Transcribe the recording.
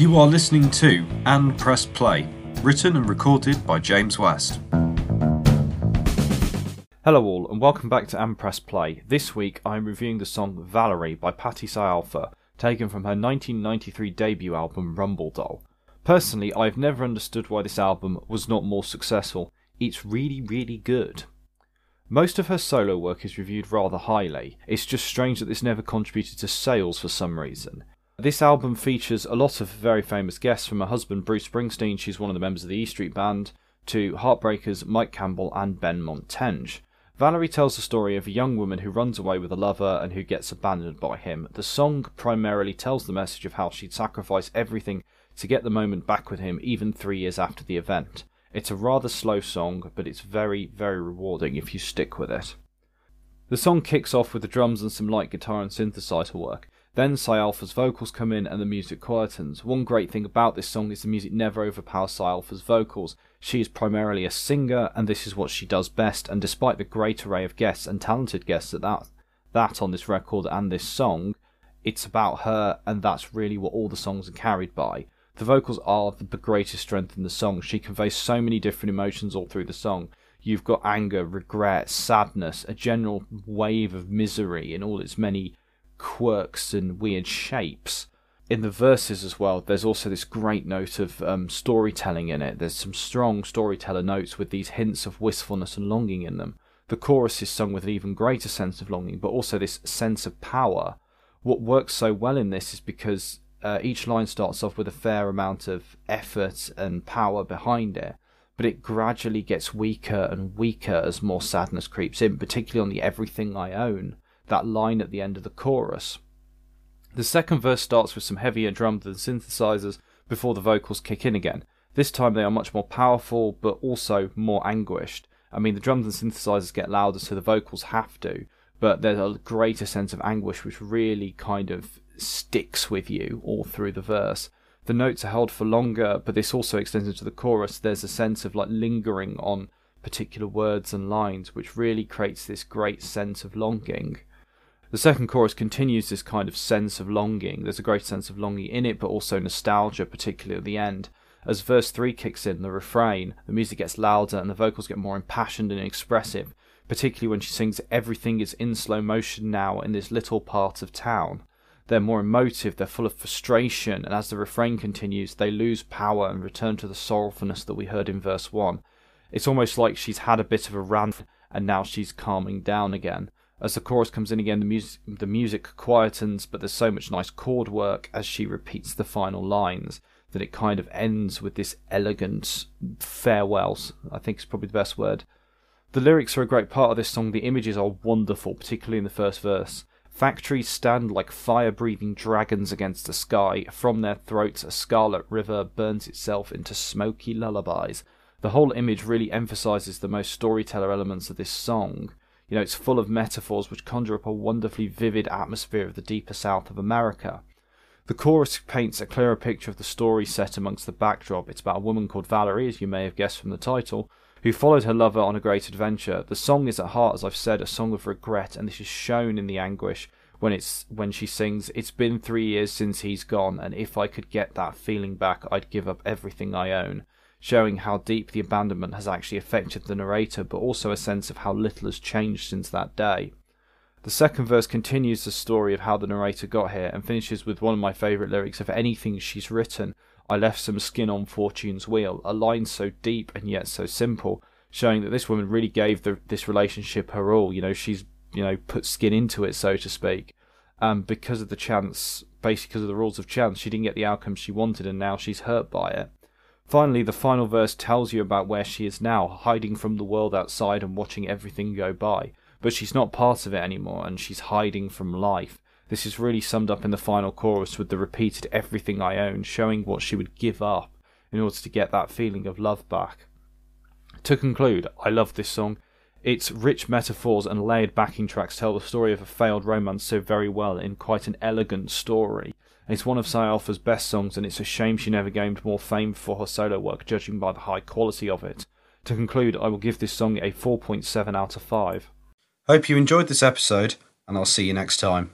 You are listening to And Press Play, written and recorded by James West. Hello, all, and welcome back to And Press Play. This week I'm reviewing the song Valerie by Patti Scialfa, taken from her 1993 debut album Rumble Doll. Personally, I've never understood why this album was not more successful. It's really, really good. Most of her solo work is reviewed rather highly. It's just strange that this never contributed to sales for some reason. This album features a lot of very famous guests from her husband Bruce Springsteen, she's one of the members of the E Street Band, to Heartbreakers Mike Campbell and Benmont Tench. Valerie tells the story of a young woman who runs away with a lover and who gets abandoned by him. The song primarily tells the message of how she'd sacrifice everything to get the moment back with him, even three years after the event. It's a rather slow song, but it's very, very rewarding if you stick with it. The song kicks off with the drums and some light guitar and synthesizer work. Then Scialfa's vocals come in and the music quietens. One great thing about this song is the music never overpowers Scialfa's vocals. She is primarily a singer, and this is what she does best. And despite the great array of guests and talented guests at that, that on this record and this song, it's about her, and that's really what all the songs are carried by. The vocals are the greatest strength in the song. She conveys so many different emotions all through the song. You've got anger, regret, sadness, a general wave of misery in all its many quirks and weird shapes. In the verses as well, there's also this great note of um, storytelling in it. There's some strong storyteller notes with these hints of wistfulness and longing in them. The chorus is sung with an even greater sense of longing, but also this sense of power. What works so well in this is because uh, each line starts off with a fair amount of effort and power behind it, but it gradually gets weaker and weaker as more sadness creeps in, particularly on the Everything I Own that line at the end of the chorus. The second verse starts with some heavier drums and synthesizers before the vocals kick in again. This time they are much more powerful, but also more anguished. I mean, the drums and synthesizers get louder, so the vocals have to, but there's a greater sense of anguish which really kind of sticks with you all through the verse. The notes are held for longer, but this also extends into the chorus. There's a sense of like lingering on particular words and lines, which really creates this great sense of longing. The second chorus continues this kind of sense of longing. There's a great sense of longing in it, but also nostalgia, particularly at the end. As verse 3 kicks in, the refrain, the music gets louder and the vocals get more impassioned and expressive, particularly when she sings Everything is in slow motion now in this little part of town. They're more emotive, they're full of frustration, and as the refrain continues, they lose power and return to the sorrowfulness that we heard in verse 1. It's almost like she's had a bit of a rant and now she's calming down again. As the chorus comes in again, the music the music quietens, but there's so much nice chord work as she repeats the final lines that it kind of ends with this elegant farewells. I think is probably the best word. The lyrics are a great part of this song. The images are wonderful, particularly in the first verse. Factories stand like fire breathing dragons against the sky. From their throats, a scarlet river burns itself into smoky lullabies. The whole image really emphasizes the most storyteller elements of this song. You know, it's full of metaphors which conjure up a wonderfully vivid atmosphere of the deeper south of America. The chorus paints a clearer picture of the story set amongst the backdrop. It's about a woman called Valerie, as you may have guessed from the title, who followed her lover on a great adventure. The song is at heart, as I've said, a song of regret, and this is shown in the anguish when it's when she sings, It's been three years since he's gone, and if I could get that feeling back, I'd give up everything I own showing how deep the abandonment has actually affected the narrator, but also a sense of how little has changed since that day. The second verse continues the story of how the narrator got here and finishes with one of my favourite lyrics of anything she's written I left some skin on fortune's wheel, a line so deep and yet so simple, showing that this woman really gave the, this relationship her all. You know, she's you know put skin into it, so to speak. Um, because of the chance, basically because of the rules of chance, she didn't get the outcome she wanted, and now she's hurt by it. Finally, the final verse tells you about where she is now, hiding from the world outside and watching everything go by. But she's not part of it anymore, and she's hiding from life. This is really summed up in the final chorus with the repeated everything I own, showing what she would give up in order to get that feeling of love back. To conclude, I love this song. Its rich metaphors and layered backing tracks tell the story of a failed romance so very well in quite an elegant story. It's one of Scialfa's best songs, and it's a shame she never gained more fame for her solo work, judging by the high quality of it. To conclude, I will give this song a 4.7 out of 5. Hope you enjoyed this episode, and I'll see you next time.